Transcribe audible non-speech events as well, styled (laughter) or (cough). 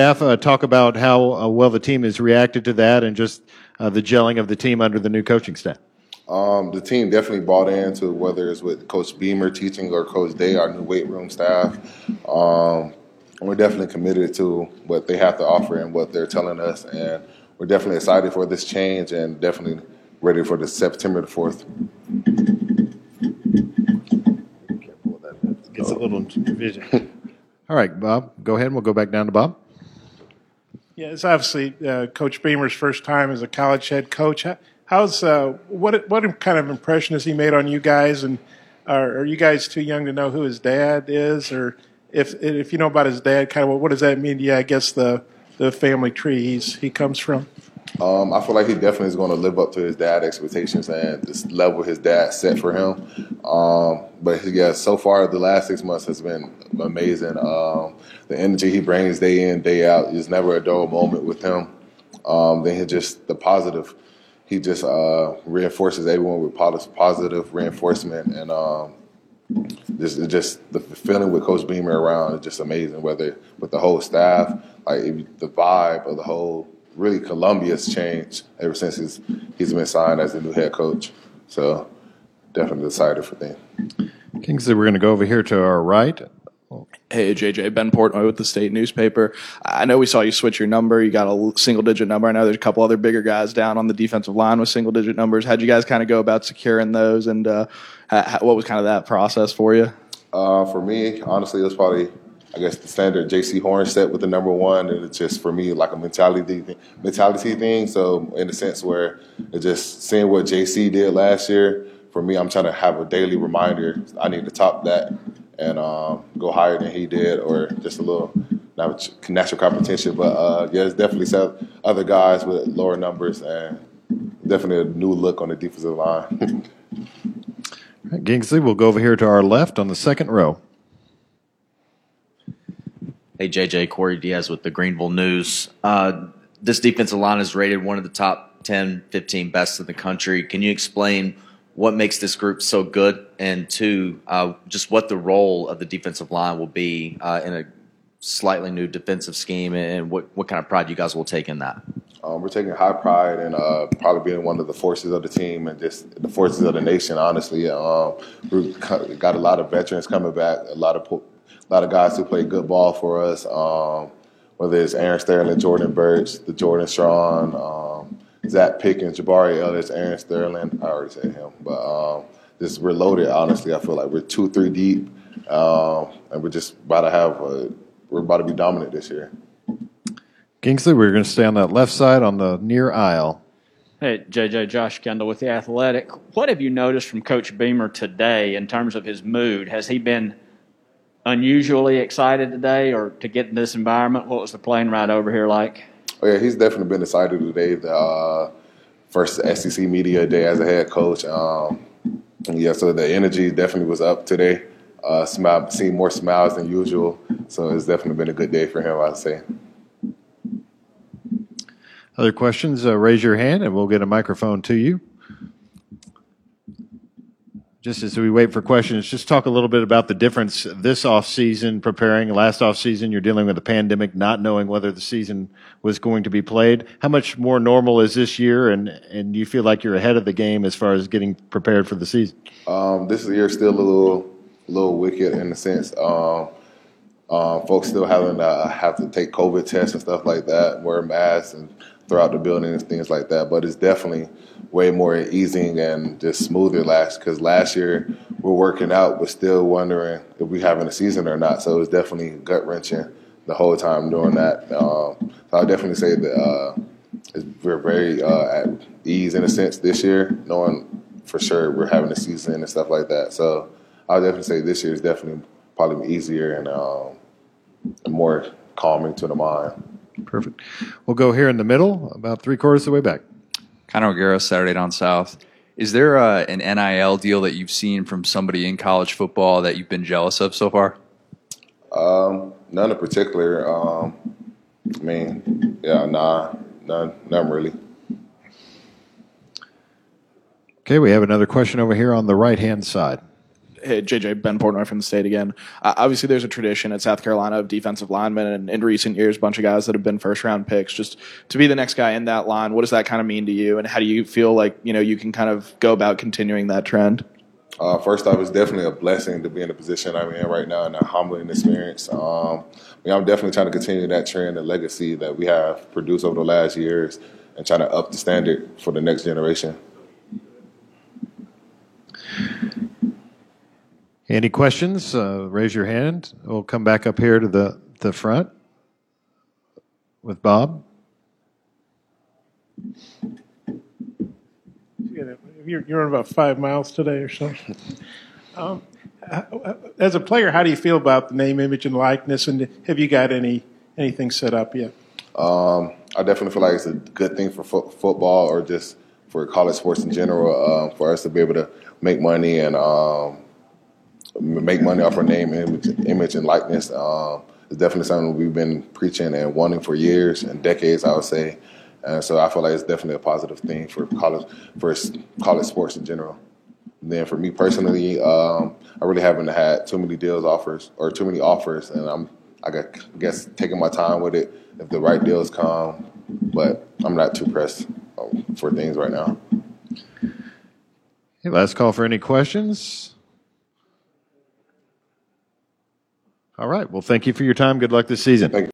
staff uh, talk about how uh, well the team has reacted to that and just uh, the gelling of the team under the new coaching staff? Um, the team definitely bought into whether it's with Coach Beamer teaching or Coach Day, our new weight room staff. Um, we're definitely committed to what they have to offer and what they're telling us, and we're definitely excited for this change and definitely ready for the September the fourth. Gets a little vision. (laughs) All right, Bob, go ahead and we'll go back down to Bob. Yeah, it's obviously uh, Coach Beamer's first time as a college head coach. How's uh, what what kind of impression has he made on you guys? And are, are, you guys too young to know who his dad is, or if if you know about his dad, kind of what, what does that mean? Yeah, I guess the the family tree he's he comes from. Um, I feel like he definitely is going to live up to his dad expectations and this level his dad set for him. Um, but yeah, so far the last six months has been amazing. Um, the energy he brings day in day out is never a dull moment with him. Um, then he just the positive. He just uh, reinforces everyone with positive reinforcement and um, just just the feeling with Coach Beamer around is just amazing. Whether with the whole staff, like the vibe of the whole really Columbia's changed ever since he's he's been signed as the new head coach. So definitely excited for them. Kingsley, we're going to go over here to our right. Hey, JJ, Ben Portnoy with the state newspaper. I know we saw you switch your number. You got a single digit number. I know there's a couple other bigger guys down on the defensive line with single digit numbers. How'd you guys kind of go about securing those? And uh, what was kind of that process for you? Uh, for me, honestly, it was probably I guess the standard Jaycee Horn set with the number one, and it's just for me like a mentality mentality thing. So in a sense where it's just seeing what Jaycee did last year, for me, I'm trying to have a daily reminder. I need to top that and um, go higher than he did, or just a little natural competition. But uh, yeah, there's definitely some other guys with lower numbers, and definitely a new look on the defensive line. (laughs) Kingsley, we'll go over here to our left on the second row. Hey, JJ, Corey Diaz with the Greenville News. Uh, this defensive line is rated one of the top 10, 15 best in the country. Can you explain what makes this group so good? And two, uh, just what the role of the defensive line will be uh, in a slightly new defensive scheme and what, what kind of pride you guys will take in that? Um, we're taking high pride in uh, probably being one of the forces of the team and just the forces of the nation, honestly. Um, we've got a lot of veterans coming back, a lot of a lot of guys who play good ball for us. Um, whether it's Aaron Sterling, Jordan Burch, the Jordan Strong, um, Zacch Pickens, Jabari Ellis, Aaron Sterling. I already said him, but um, just we're loaded. Honestly, I feel like we're two, three deep, um, and we're just about to have a, we're about to be dominant this year. Kingsley, we're going to stay on that left side on the near aisle. Hey, JJ, Josh Kendall with the Athletic. What have you noticed from Coach Beamer today in terms of his mood? Has he been unusually excited today or to get in this environment? What was the plane ride over here like? Oh, yeah, he's definitely been excited today. The uh, first SEC Media Day as a head coach. Um, yeah, so the energy definitely was up today. Uh, smile, seeing more smiles than usual. So it's definitely been a good day for him, I'd say. Other questions, uh, raise your hand and we'll get a microphone to you just as we wait for questions, just talk a little bit about the difference this off season preparing. Last off season, you're dealing with a pandemic, not knowing whether the season was going to be played. How much more normal is this year, and and you feel like you're ahead of the game as far as getting prepared for the season? Um, this year still a little little wicked in the sense. Um, um, folks still having to have to take COVID tests and stuff like that, wear masks and throughout the building and things like that. But it's definitely way more easing and just smoother last because last year we're working out but still wondering if we're having a season or not. So it was definitely gut wrenching the whole time doing that. Um, so I'll definitely say that uh, we're very uh, at ease in a sense this year, knowing for sure we're having a season and stuff like that. So I would definitely say this year is definitely probably easier and, um, and more calming to the mind. Perfect. We'll go here in the middle, about three quarters of the way back. Connor O'Gara, Saturday Down South. Is there uh, an NIL deal that you've seen from somebody in college football that you've been jealous of so far? Um, none in particular. Um, I mean, yeah, nah, none, none really. Okay, we have another question over here on the right hand side. Hey, JJ Ben Portnoy from the state again. Uh, obviously, there's a tradition at South Carolina of defensive linemen, and in recent years, a bunch of guys that have been first round picks. Just to be the next guy in that line, what does that kind of mean to you, and how do you feel like you know you can kind of go about continuing that trend? Uh, first off, it's definitely a blessing to be in the position I'm in right now and a humbling experience. Um, I mean, I'm definitely trying to continue that trend and legacy that we have produced over the last years and trying to up the standard for the next generation. Any questions? Uh, raise your hand. We'll come back up here to the, the front with Bob. You're, you're on about five miles today or something. Um, as a player, how do you feel about the name, image, and likeness? And have you got any anything set up yet? Um, I definitely feel like it's a good thing for fo- football or just for college sports in general uh, for us to be able to make money and um, make money off our name, image, image and likeness. Um, it's definitely something we've been preaching and wanting for years and decades, I would say. And so I feel like it's definitely a positive thing for college for college sports in general. And then for me personally, um, I really haven't had too many deals offers or too many offers, and I'm I guess taking my time with it. If the right deals come, but I'm not too pressed um, for things right now. Hey, last call for any questions. All right. Well, thank you for your time. Good luck this season. Thank you.